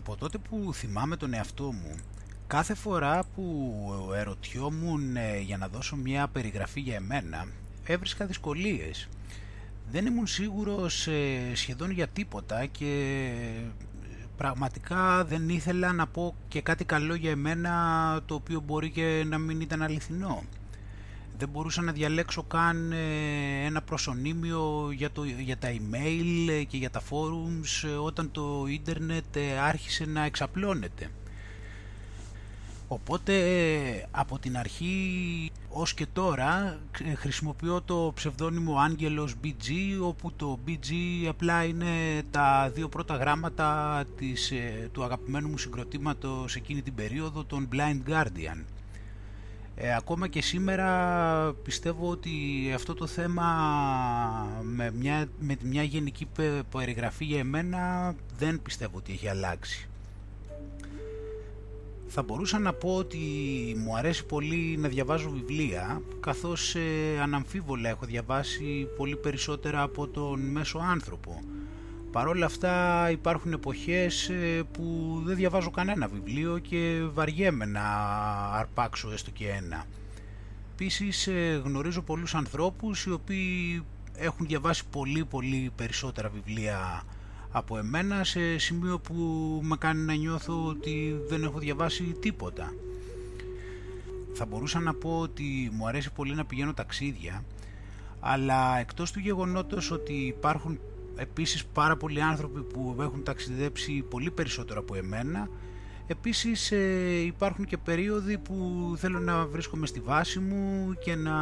Από τότε που θυμάμαι τον εαυτό μου, κάθε φορά που ερωτιόμουν ε, για να δώσω μια περιγραφή για εμένα, έβρισκα δυσκολίες. Δεν ήμουν σίγουρος ε, σχεδόν για τίποτα και ε, πραγματικά δεν ήθελα να πω και κάτι καλό για εμένα το οποίο μπορεί και να μην ήταν αληθινό δεν μπορούσα να διαλέξω καν ε, ένα προσωνύμιο για, το, για τα email ε, και για τα forums ε, όταν το ίντερνετ άρχισε να εξαπλώνεται. Οπότε από την αρχή ως και τώρα χρησιμοποιώ το ψευδόνυμο Άγγελος BG όπου το BG απλά είναι τα δύο πρώτα γράμματα της, του αγαπημένου μου συγκροτήματος εκείνη την περίοδο των Blind Guardian. Ε, ακόμα και σήμερα πιστεύω ότι αυτό το θέμα με μια, με μια γενική περιγραφή για εμένα δεν πιστεύω ότι έχει αλλάξει. Θα μπορούσα να πω ότι μου αρέσει πολύ να διαβάζω βιβλία καθώς ε, αναμφίβολα έχω διαβάσει πολύ περισσότερα από τον μέσο άνθρωπο Παρ' όλα αυτά υπάρχουν εποχές ε, που δεν διαβάζω κανένα βιβλίο και βαριέμαι να αρπάξω έστω και ένα. Επίσης ε, γνωρίζω πολλούς ανθρώπους οι οποίοι έχουν διαβάσει πολύ πολύ περισσότερα βιβλία από εμένα σε σημείο που με κάνει να νιώθω ότι δεν έχω διαβάσει τίποτα. Θα μπορούσα να πω ότι μου αρέσει πολύ να πηγαίνω ταξίδια αλλά εκτός του γεγονότος ότι υπάρχουν επίσης πάρα πολλοί άνθρωποι που έχουν ταξιδέψει πολύ περισσότερο από εμένα Επίσης ε, υπάρχουν και περίοδοι που θέλω να βρίσκομαι στη βάση μου και να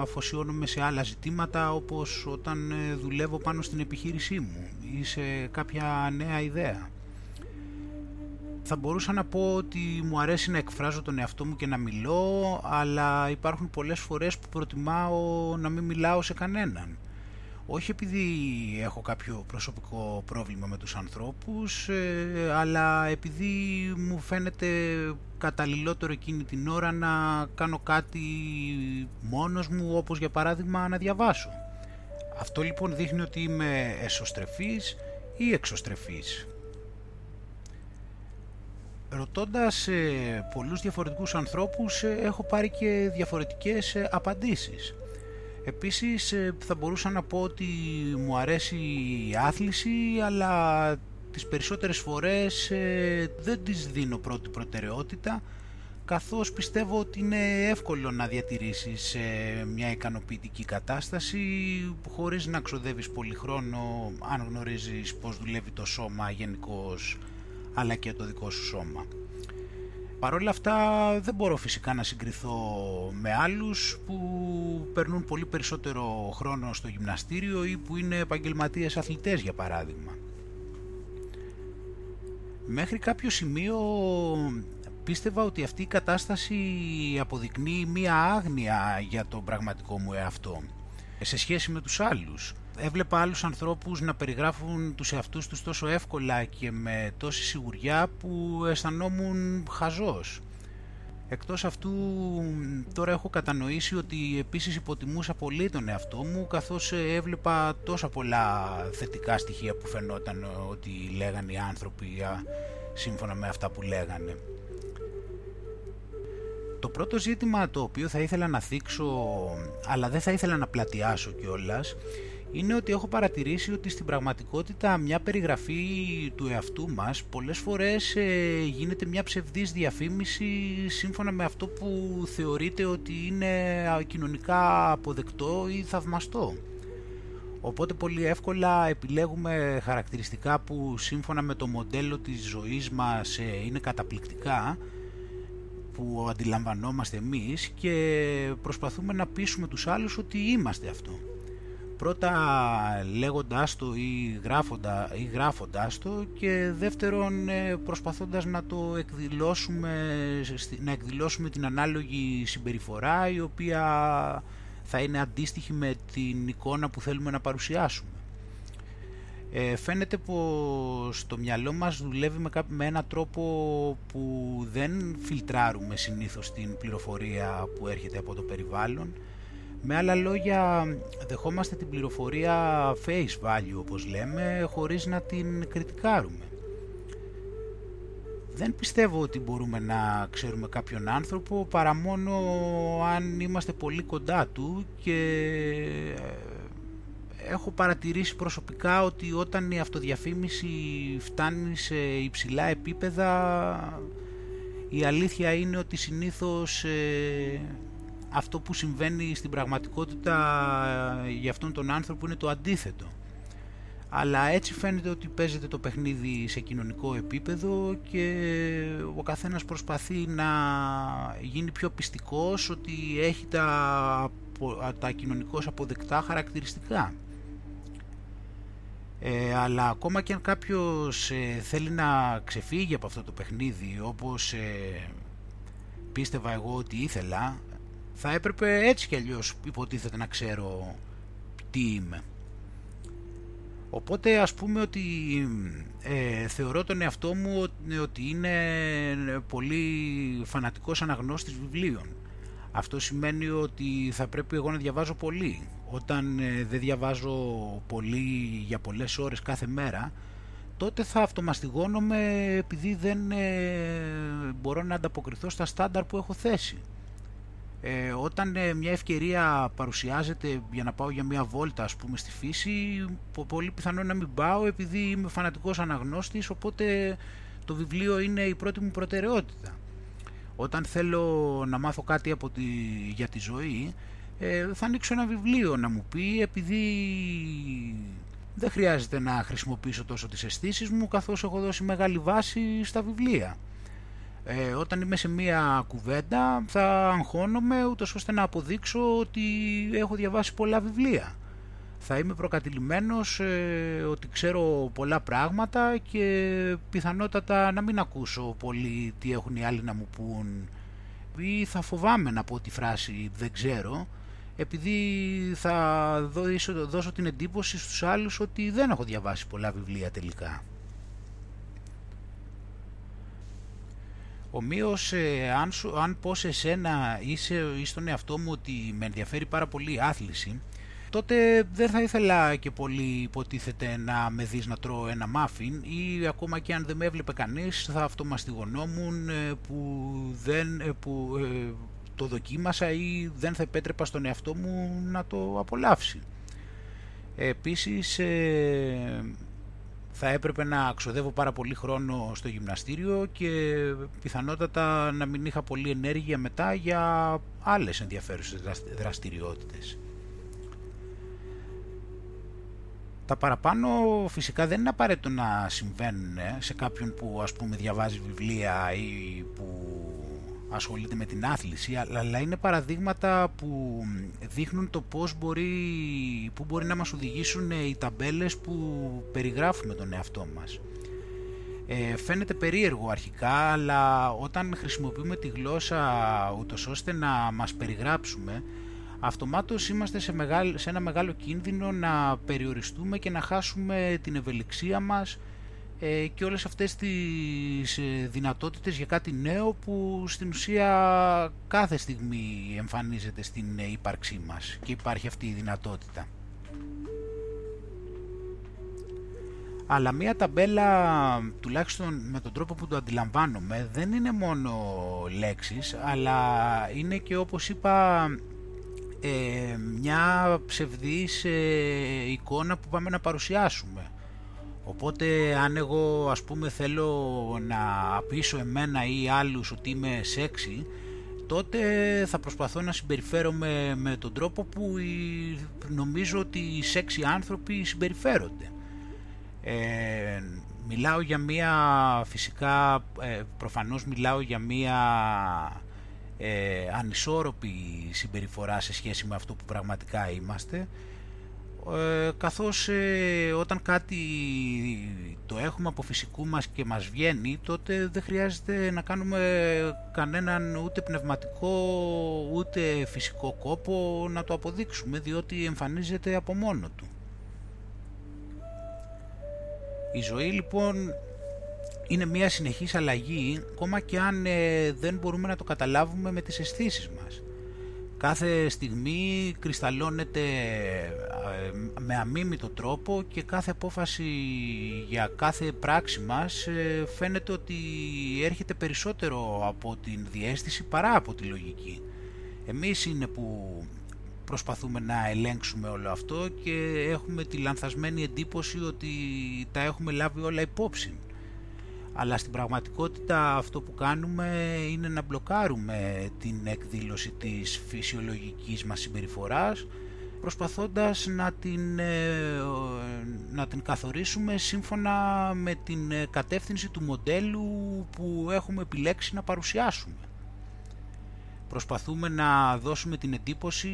αφοσιώνομαι σε άλλα ζητήματα όπως όταν ε, δουλεύω πάνω στην επιχείρησή μου ή σε κάποια νέα ιδέα. Θα μπορούσα να πω ότι μου αρέσει να εκφράζω τον εαυτό μου και να μιλώ αλλά υπάρχουν πολλές φορές που προτιμάω να μην μιλάω σε κανέναν όχι επειδή έχω κάποιο προσωπικό πρόβλημα με τους ανθρώπους, ε, αλλά επειδή μου φαίνεται καταλληλότερο εκείνη την ώρα να κάνω κάτι μόνος μου, όπως για παράδειγμα να διαβάσω. Αυτό λοιπόν δείχνει ότι είμαι εσωστρεφής ή εξωστρεφής. Ρωτώντας ε, πολλούς διαφορετικούς ανθρώπους ε, έχω πάρει και διαφορετικές ε, απαντήσεις. Επίσης ε, θα μπορούσα να πω ότι μου αρέσει η άθληση αλλά τις περισσότερες φορές ε, δεν τις δίνω πρώτη προτεραιότητα καθώς πιστεύω ότι είναι εύκολο να διατηρήσεις ε, μια ικανοποιητική κατάσταση χωρίς να ξοδεύεις πολύ χρόνο αν γνωρίζεις πώς δουλεύει το σώμα γενικώς αλλά και το δικό σου σώμα. Παρ' όλα αυτά δεν μπορώ φυσικά να συγκριθώ με άλλους που περνούν πολύ περισσότερο χρόνο στο γυμναστήριο ή που είναι επαγγελματίες αθλητές για παράδειγμα. Μέχρι κάποιο σημείο πίστευα ότι αυτή η κατάσταση αποδεικνύει μία άγνοια για τον πραγματικό μου εαυτό σε σχέση με τους άλλους έβλεπα άλλους ανθρώπους να περιγράφουν τους εαυτούς τους τόσο εύκολα και με τόση σιγουριά που αισθανόμουν χαζός. Εκτός αυτού τώρα έχω κατανοήσει ότι επίσης υποτιμούσα πολύ τον εαυτό μου καθώς έβλεπα τόσα πολλά θετικά στοιχεία που φαινόταν ότι λέγανε οι άνθρωποι σύμφωνα με αυτά που λέγανε. Το πρώτο ζήτημα το οποίο θα ήθελα να θίξω αλλά δεν θα ήθελα να πλατιάσω κιόλας είναι ότι έχω παρατηρήσει ότι στην πραγματικότητα μια περιγραφή του εαυτού μας πολλές φορές ε, γίνεται μια ψευδής διαφήμιση σύμφωνα με αυτό που θεωρείται ότι είναι κοινωνικά αποδεκτό ή θαυμαστό. Οπότε πολύ εύκολα επιλέγουμε χαρακτηριστικά που σύμφωνα με το μοντέλο της ζωής μας ε, είναι καταπληκτικά που αντιλαμβανόμαστε εμείς και προσπαθούμε να πείσουμε τους άλλους ότι είμαστε αυτό πρώτα λέγοντάς το ή, γράφοντα, ή γράφοντάς το και δεύτερον ε, προσπαθώντας να το εκδηλώσουμε, να εκδηλώσουμε την ανάλογη συμπεριφορά η οποία θα είναι αντίστοιχη με την εικόνα που θέλουμε να παρουσιάσουμε. Ε, φαίνεται πως το μυαλό μας δουλεύει με, με έναν τρόπο που δεν φιλτράρουμε συνήθως την πληροφορία που έρχεται από το περιβάλλον με άλλα λόγια, δεχόμαστε την πληροφορία face value όπως λέμε, χωρίς να την κριτικάρουμε. δεν πιστεύω ότι μπορούμε να ξέρουμε κάποιον άνθρωπο παρά μόνο αν είμαστε πολύ κοντά του και ε, έχω παρατηρήσει προσωπικά ότι όταν η αυτοδιαφήμιση φτάνει σε υψηλά επίπεδα η αλήθεια είναι ότι συνήθως ε, αυτό που συμβαίνει στην πραγματικότητα ε, για αυτόν τον άνθρωπο είναι το αντίθετο αλλά έτσι φαίνεται ότι παίζεται το παιχνίδι σε κοινωνικό επίπεδο και ο καθένας προσπαθεί να γίνει πιο πιστικός ότι έχει τα, τα κοινωνικώς αποδεκτά χαρακτηριστικά. Ε, αλλά ακόμα και αν κάποιος ε, θέλει να ξεφύγει από αυτό το παιχνίδι όπως ε, πίστευα εγώ ότι ήθελα θα έπρεπε έτσι κι αλλιώς υποτίθεται να ξέρω τι είμαι. Οπότε ας πούμε ότι ε, θεωρώ τον εαυτό μου ότι είναι πολύ φανατικός αναγνώστης βιβλίων. Αυτό σημαίνει ότι θα πρέπει εγώ να διαβάζω πολύ. Όταν ε, δεν διαβάζω πολύ για πολλές ώρες κάθε μέρα, τότε θα αυτομαστιγώνομαι επειδή δεν ε, μπορώ να ανταποκριθώ στα στάνταρ που έχω θέσει. Ε, όταν ε, μια ευκαιρία παρουσιάζεται για να πάω για μια βόλτα ας πούμε στη φύση πολύ πιθανό να μην πάω επειδή είμαι φανατικός αναγνώστης οπότε το βιβλίο είναι η πρώτη μου προτεραιότητα. Όταν θέλω να μάθω κάτι από τη, για τη ζωή ε, θα ανοίξω ένα βιβλίο να μου πει επειδή δεν χρειάζεται να χρησιμοποιήσω τόσο τις αισθήσεις μου καθώς έχω δώσει μεγάλη βάση στα βιβλία ε, όταν είμαι σε μία κουβέντα θα αγχώνομαι ούτως ώστε να αποδείξω ότι έχω διαβάσει πολλά βιβλία. Θα είμαι προκατηλημένος ε, ότι ξέρω πολλά πράγματα και πιθανότατα να μην ακούσω πολύ τι έχουν οι άλλοι να μου πούν ή θα φοβάμαι να πω τη φράση δεν ξέρω επειδή θα δώσω, δώσω την εντύπωση στους άλλους ότι δεν έχω διαβάσει πολλά βιβλία τελικά. Ομοίως, ε, αν, αν πω σε σένα ή, ή στον εαυτό μου ότι με ενδιαφέρει πάρα πολύ η άθληση, τότε δεν θα ήθελα και πολύ υποτίθεται να με δεις να τρώω ένα μάφιν ή ακόμα και αν δεν με έβλεπε κανείς θα αυτομαστιγωνόμουν ε, που, δεν, ε, που το δοκίμασα ή δεν θα επέτρεπα στον εαυτό μου να το απολαύσει. Επίσης θα έπρεπε να ξοδεύω πάρα πολύ χρόνο στο γυμναστήριο και πιθανότατα να μην είχα πολύ ενέργεια μετά για άλλες ενδιαφέρουσες δραστηριότητες. Τα παραπάνω φυσικά δεν είναι απαραίτητο να συμβαίνουν ε, σε κάποιον που ας πούμε διαβάζει βιβλία ή που ασχολείται με την άθληση, αλλά είναι παραδείγματα που δείχνουν το πώς μπορεί, που μπορεί να μας οδηγήσουν οι ταμπέλες που περιγράφουμε τον εαυτό μας. Ε, φαίνεται περίεργο αρχικά, αλλά όταν χρησιμοποιούμε τη γλώσσα ούτως ώστε να μας περιγράψουμε, αυτομάτως είμαστε σε, σε ένα μεγάλο κίνδυνο να περιοριστούμε και να χάσουμε την ευελιξία μας ε, και όλες αυτές τις ε, δυνατότητες για κάτι νέο που στην ουσία κάθε στιγμή εμφανίζεται στην ε, ύπαρξή μας και υπάρχει αυτή η δυνατότητα. Αλλά μία ταμπέλα, τουλάχιστον με τον τρόπο που το αντιλαμβάνομαι, δεν είναι μόνο λέξεις, αλλά είναι και όπως είπα μια ψευδής εικόνα που πάμε να παρουσιάσουμε. Οπότε αν εγώ ας πούμε θέλω να πείσω εμένα ή άλλους ότι είμαι σεξι τότε θα προσπαθώ να συμπεριφέρομαι με τον τρόπο που νομίζω ότι οι σεξι άνθρωποι συμπεριφέρονται. Ε, μιλάω για μία φυσικά ε, προφανώς μιλάω για μία ε, ανισόρροπη συμπεριφορά σε σχέση με αυτό που πραγματικά είμαστε ε, καθώς ε, όταν κάτι το έχουμε από φυσικού μας και μας βγαίνει τότε δεν χρειάζεται να κάνουμε κανέναν ούτε πνευματικό ούτε φυσικό κόπο να το αποδείξουμε διότι εμφανίζεται από μόνο του. Η ζωή λοιπόν είναι μια συνεχής αλλαγή ακόμα και αν ε, δεν μπορούμε να το καταλάβουμε με τις αισθήσεις μας κάθε στιγμή κρυσταλλώνεται ε, με αμίμητο τρόπο και κάθε απόφαση για κάθε πράξη μας ε, φαίνεται ότι έρχεται περισσότερο από την διέστηση παρά από τη λογική. Εμείς είναι που προσπαθούμε να ελέγξουμε όλο αυτό και έχουμε τη λανθασμένη εντύπωση ότι τα έχουμε λάβει όλα υπόψη. Αλλά στην πραγματικότητα αυτό που κάνουμε είναι να μπλοκάρουμε την εκδήλωση της φυσιολογικής μας συμπεριφοράς προσπαθώντας να την, ε, να την καθορίσουμε σύμφωνα με την κατεύθυνση του μοντέλου που έχουμε επιλέξει να παρουσιάσουμε. Προσπαθούμε να δώσουμε την εντύπωση,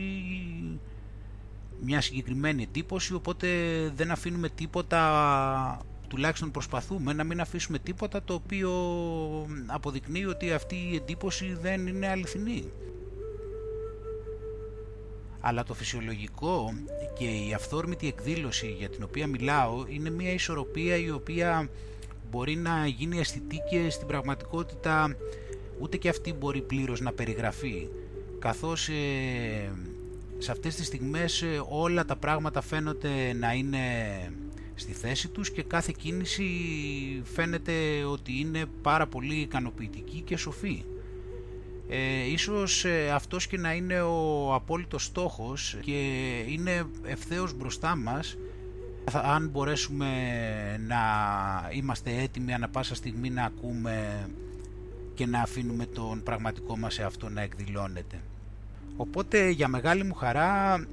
μια συγκεκριμένη εντύπωση, οπότε δεν αφήνουμε τίποτα, τουλάχιστον προσπαθούμε να μην αφήσουμε τίποτα το οποίο αποδεικνύει ότι αυτή η εντύπωση δεν είναι αληθινή. Αλλά το φυσιολογικό και η αυθόρμητη εκδήλωση για την οποία μιλάω είναι μια ισορροπία η οποία μπορεί να γίνει αισθητή και στην πραγματικότητα ούτε και αυτή μπορεί πλήρως να περιγραφεί. Καθώς ε, σε αυτές τις στιγμές ε, όλα τα πράγματα φαίνονται να είναι στη θέση τους και κάθε κίνηση φαίνεται ότι είναι πάρα πολύ ικανοποιητική και σοφή. Ε, ίσως ε, αυτός και να είναι ο απόλυτος στόχος και είναι ευθέως μπροστά μας αν μπορέσουμε να είμαστε έτοιμοι ανα πάσα στιγμή να ακούμε και να αφήνουμε τον πραγματικό μας εαυτό να εκδηλώνεται. Οπότε για μεγάλη μου χαρά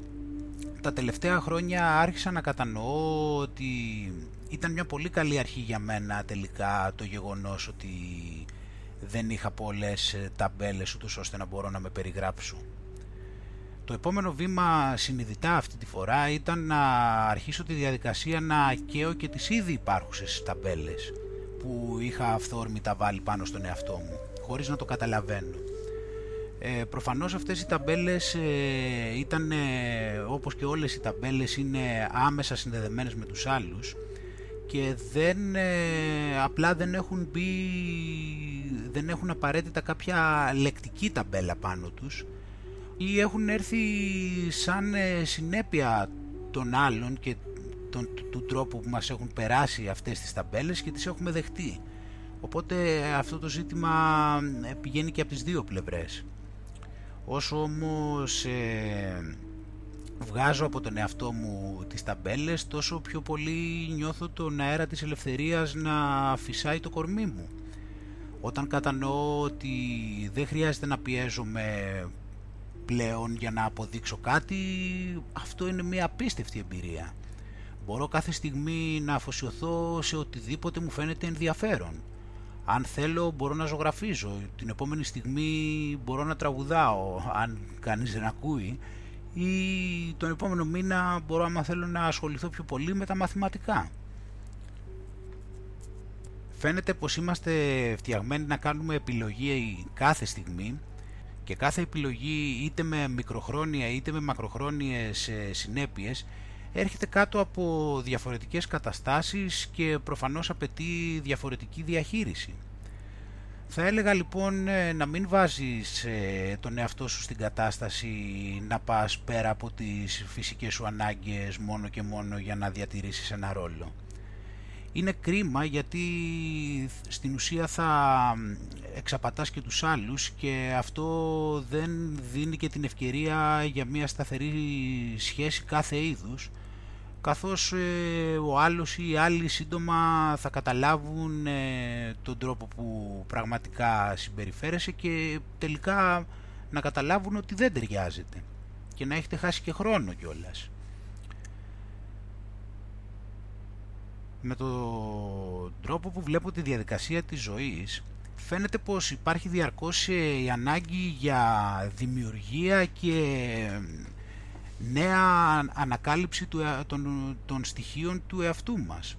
τα τελευταία χρόνια άρχισα να κατανοώ ότι ήταν μια πολύ καλή αρχή για μένα τελικά το γεγονός ότι δεν είχα πολλές ε, ταμπέλες ούτως ώστε να μπορώ να με περιγράψω. Το επόμενο βήμα συνειδητά αυτή τη φορά ήταν να αρχίσω τη διαδικασία να καίω και τις ήδη υπάρχουσες ταμπέλες που είχα αυθόρμητα βάλει πάνω στον εαυτό μου, χωρίς να το καταλαβαίνω. Ε, προφανώς αυτές οι ταμπέλες ε, ήταν, ε, όπως και όλες οι ταμπέλες, είναι άμεσα συνδεδεμένες με τους άλλους και δεν, ε, απλά δεν έχουν μπει, δεν έχουν απαραίτητα κάποια λεκτική ταμπέλα πάνω τους ή έχουν έρθει σαν ε, συνέπεια των άλλων και τον, του τρόπου που μας έχουν περάσει αυτές τις ταμπέλες και τις έχουμε δεχτεί. Οπότε αυτό το ζήτημα ε, πηγαίνει και από τις δύο πλευρές. Όσο όμως βγάζω από τον εαυτό μου τις ταμπέλες τόσο πιο πολύ νιώθω τον αέρα της ελευθερίας να φυσάει το κορμί μου. Όταν κατανοώ ότι δεν χρειάζεται να πιέζομαι πλέον για να αποδείξω κάτι, αυτό είναι μια απίστευτη εμπειρία. Μπορώ κάθε στιγμή να αφοσιωθώ σε οτιδήποτε μου φαίνεται ενδιαφέρον. Αν θέλω μπορώ να ζωγραφίζω, την επόμενη στιγμή μπορώ να τραγουδάω, αν κανείς δεν ακούει. Ή τον επόμενο μήνα μπορώ άμα θέλω να ασχοληθώ πιο πολύ με τα μαθηματικά. Φαίνεται πως είμαστε φτιαγμένοι να κάνουμε επιλογή κάθε στιγμή. Και κάθε επιλογή είτε με μικροχρόνια είτε με μακροχρόνιες ε, συνέπειες έρχεται κάτω από διαφορετικές καταστάσεις και προφανώς απαιτεί διαφορετική διαχείριση. Θα έλεγα λοιπόν ε, να μην βάζεις ε, τον εαυτό σου στην κατάσταση να πας πέρα από τις φυσικές σου ανάγκες μόνο και μόνο για να διατηρήσεις ένα ρόλο. Είναι κρίμα γιατί στην ουσία θα εξαπατάς και τους άλλους και αυτό δεν δίνει και την ευκαιρία για μια σταθερή σχέση κάθε είδους καθώς ε, ο άλλος ή οι άλλοι σύντομα θα καταλάβουν ε, τον τρόπο που πραγματικά συμπεριφέρεσαι και τελικά να καταλάβουν ότι δεν ταιριάζεται και να έχετε χάσει και χρόνο κιόλας. Με τον τρόπο που βλέπω τη διαδικασία της ζωής φαίνεται πως υπάρχει διαρκώς ε, η ανάγκη για δημιουργία και νέα ανακάλυψη του, ε, των, των στοιχείων του εαυτού μας.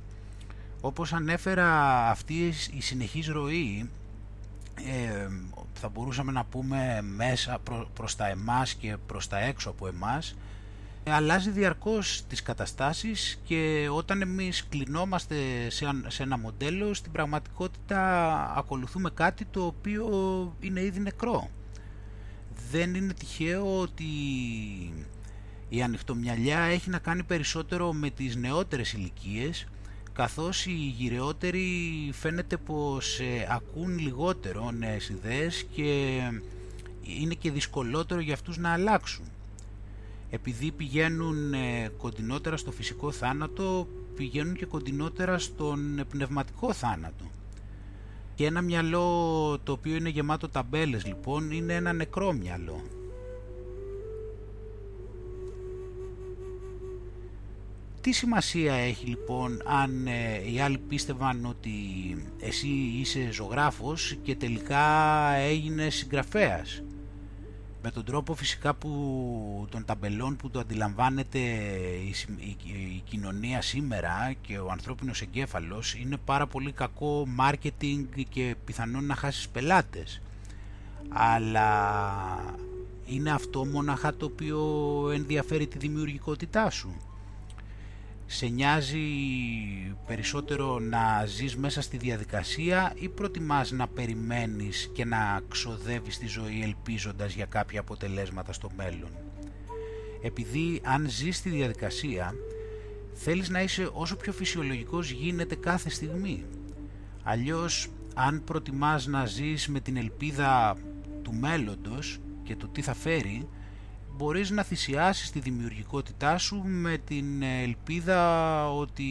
Όπως ανέφερα αυτή η συνεχής ροή ε, θα μπορούσαμε να πούμε μέσα προ, προς τα εμάς και προς τα έξω από εμάς αλλάζει διαρκώς τις καταστάσεις και όταν εμείς κλεινόμαστε σε, σε ένα μοντέλο στην πραγματικότητα ακολουθούμε κάτι το οποίο είναι ήδη νεκρό. Δεν είναι τυχαίο ότι Η ανοιχτομυαλιά έχει να κάνει περισσότερο με τις νεότερες ηλικίες, καθώς οι γυρεότεροι φαίνεται πως ε, ακούν λιγότερο νέες ιδέες και είναι και δυσκολότερο για αυτούς να αλλάξουν. Επειδή πηγαίνουν ε, κοντινότερα στο φυσικό θάνατο, πηγαίνουν και κοντινότερα στον πνευματικό θάνατο. Και ένα μυαλό το οποίο είναι γεμάτο ταμπέλες λοιπόν είναι ένα νεκρό μυαλό. Τι σημασία έχει λοιπόν αν ε, οι άλλοι πίστευαν ότι εσύ είσαι ζωγράφος και τελικά έγινε συγγραφέας; Με τον τρόπο φυσικά που των ταμπελών που το αντιλαμβάνεται η, η, κοινωνία σήμερα και ο ανθρώπινος εγκέφαλος είναι πάρα πολύ κακό μάρκετινγκ και πιθανόν να χάσεις πελάτες. Αλλά είναι αυτό μόναχα το οποίο ενδιαφέρει τη δημιουργικότητά σου σε νοιάζει περισσότερο να ζεις μέσα στη διαδικασία ή προτιμάς να περιμένεις και να ξοδεύεις τη ζωή ελπίζοντας για κάποια αποτελέσματα στο μέλλον; Επειδή αν ζεις στη διαδικασία θέλεις να είσαι όσο πιο φυσιολογικός γίνεται κάθε στιγμή. Αλλιώς αν προτιμάς να ζεις με την ελπίδα του μέλλοντος και το τι θα φέρει μπορείς να θυσιάσεις τη δημιουργικότητά σου με την ελπίδα ότι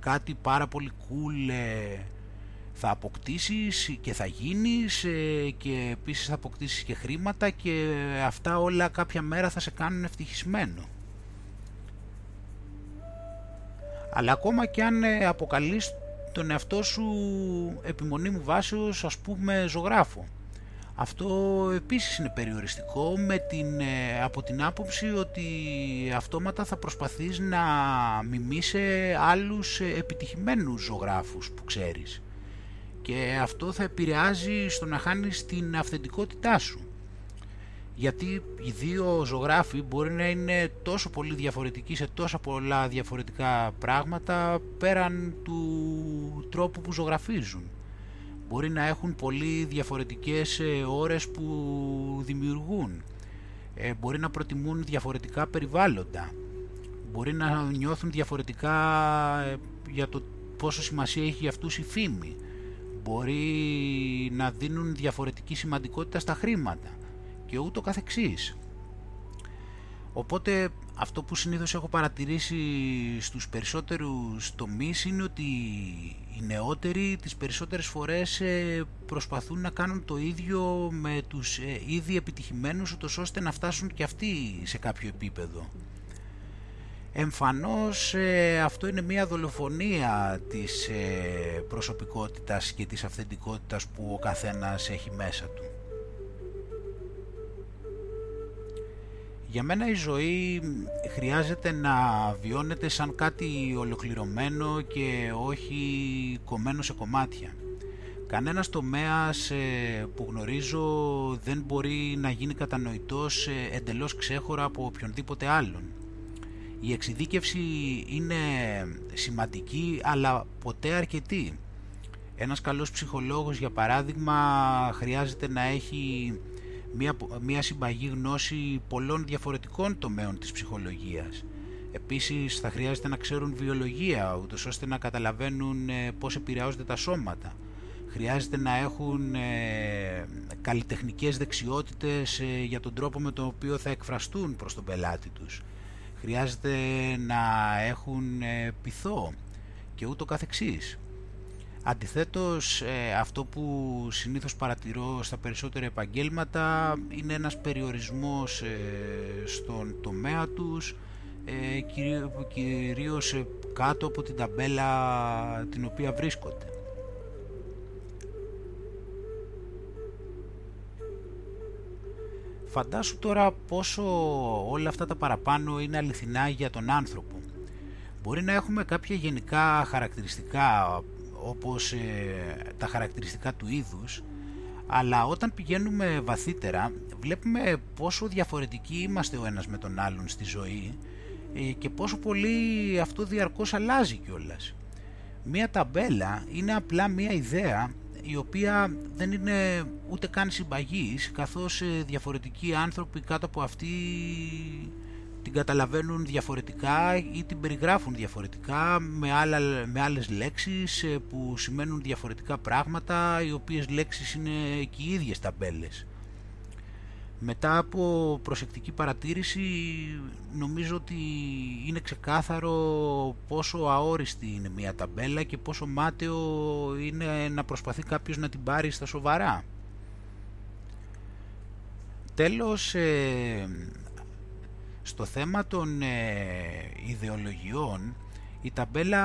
κάτι πάρα πολύ cool ε, θα αποκτήσεις και θα γίνεις ε, και επίσης θα αποκτήσεις και χρήματα και αυτά όλα κάποια μέρα θα σε κάνουν ευτυχισμένο. Αλλά ακόμα και αν ε, αποκαλείς τον εαυτό σου επιμονή μου βάσεως ας πούμε ζωγράφο αυτό επίσης είναι περιοριστικό με την, ε, από την άποψη ότι αυτόματα θα προσπαθείς να μιμήσει άλλους ε, επιτυχημένους ζωγράφους που ξέρεις. Και αυτό θα επηρεάζει στο να χάνεις την αυθεντικότητά σου. Γιατί οι δύο ζωγράφοι μπορεί να είναι τόσο πολύ διαφορετικοί σε τόσα πολλά διαφορετικά πράγματα πέραν του τρόπου που ζωγραφίζουν μπορεί να έχουν πολύ διαφορετικές ε, ώρες που δημιουργούν. Ε, μπορεί να προτιμούν διαφορετικά περιβάλλοντα. Μπορεί να νιώθουν διαφορετικά ε, για το πόσο σημασία έχει για αυτούς η φήμη. Μπορεί να δίνουν διαφορετική σημαντικότητα στα χρήματα και ούτω καθεξής. Οπότε αυτό που συνήθως έχω παρατηρήσει στους περισσότερους τομείς είναι ότι οι νεότεροι τις περισσότερες φορές ε, προσπαθούν να κάνουν το ίδιο με τους ε, ήδη επιτυχημένους ούτως ώστε να φτάσουν και αυτοί σε κάποιο επίπεδο. Εμφανώς ε, αυτό είναι μια δολοφονία της προσωπικότητας και της αυθεντικότητας που ο καθένας έχει μέσα του. Για μένα η ζωή χρειάζεται να βιώνεται σαν κάτι ολοκληρωμένο και όχι κομμένο σε κομμάτια. Κανένας τομέας ε, που γνωρίζω δεν μπορεί να γίνει κατανοητός ε, εντελώς ξέχωρα από οποιονδήποτε άλλον. Η εξειδίκευση είναι σημαντική αλλά ποτέ αρκετή. Ένας καλός ψυχολόγος για παράδειγμα χρειάζεται να έχει μια, μια συμπαγή γνώση πολλών διαφορετικών τομέων της ψυχολογίας. Επίσης θα χρειάζεται να ξέρουν βιολογία, ούτως ώστε να καταλαβαίνουν ε, πώς επηρεάζονται τα σώματα. Χρειάζεται να έχουν ε, καλλιτεχνικές δεξιότητες ε, για τον τρόπο με τον οποίο θα εκφραστούν προς τον πελάτη τους. Χρειάζεται να έχουν ε, πειθό και ούτω καθεξής. Αντιθέτως ε, αυτό που συνήθως παρατηρώ στα περισσότερα επαγγέλματα είναι ένας περιορισμός ε, στον τομέα τους ε, κυρίως κάτω από την ταμπέλα την οποία βρίσκονται. Φαντάσου τώρα πόσο όλα αυτά τα παραπάνω είναι αληθινά για τον άνθρωπο. Μπορεί να έχουμε κάποια γενικά χαρακτηριστικά όπως ε, τα χαρακτηριστικά του είδους αλλά όταν πηγαίνουμε βαθύτερα βλέπουμε πόσο διαφορετικοί είμαστε ο ένας με τον άλλον στη ζωή ε, και πόσο πολύ αυτό διαρκώς αλλάζει κιόλας. Μία ταμπέλα είναι απλά μία ιδέα η οποία δεν είναι ούτε καν συμπαγής καθώς ε, διαφορετικοί άνθρωποι κάτω από αυτή την καταλαβαίνουν διαφορετικά ή την περιγράφουν διαφορετικά με, άλλα, με άλλες λέξεις ε, που σημαίνουν διαφορετικά πράγματα οι οποίες λέξεις είναι και οι ίδιες ταμπέλες. Μετά από προσεκτική παρατήρηση νομίζω ότι είναι ξεκάθαρο πόσο αόριστη είναι μια ταμπέλα και πόσο μάταιο είναι να προσπαθεί κάποιος να την πάρει στα σοβαρά. Τέλος, ε, στο θέμα των ε, ιδεολογιών η ταμπέλα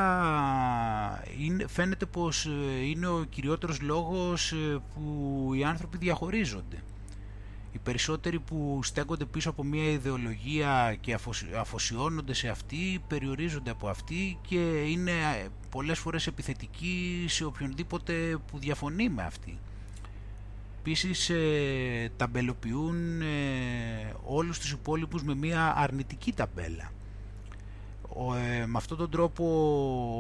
είναι, φαίνεται πως ε, είναι ο κυριότερος λόγος που οι άνθρωποι διαχωρίζονται οι περισσότεροι που στέκονται πίσω από μια ιδεολογία και αφοσιώνονται σε αυτή περιορίζονται από αυτή και είναι πολλές φορές επιθετικοί σε οποιονδήποτε που διαφωνεί με αυτή. Επίσης ε, ταμπελοποιούν ε, όλους τους υπόλοιπους με μια αρνητική ταμπέλα ε, με αυτόν τον τρόπο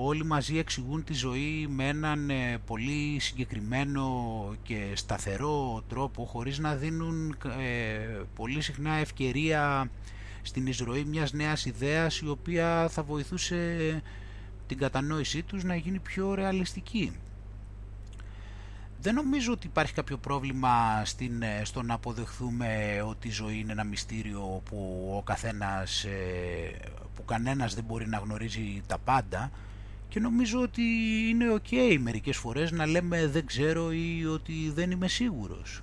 όλοι μαζί εξηγούν τη ζωή με έναν ε, πολύ συγκεκριμένο και σταθερό τρόπο χωρίς να δίνουν ε, πολύ συχνά ευκαιρία στην εισρωή μιας νέας ιδέας η οποία θα βοηθούσε την κατανόησή τους να γίνει πιο ρεαλιστική. Δεν νομίζω ότι υπάρχει κάποιο πρόβλημα στην, ε, στο να αποδεχθούμε ότι η ζωή είναι ένα μυστήριο που ο καθένας, ε, που κανένας δεν μπορεί να γνωρίζει τα πάντα και νομίζω ότι είναι ok μερικές φορές να λέμε δεν ξέρω ή ότι δεν είμαι σίγουρος.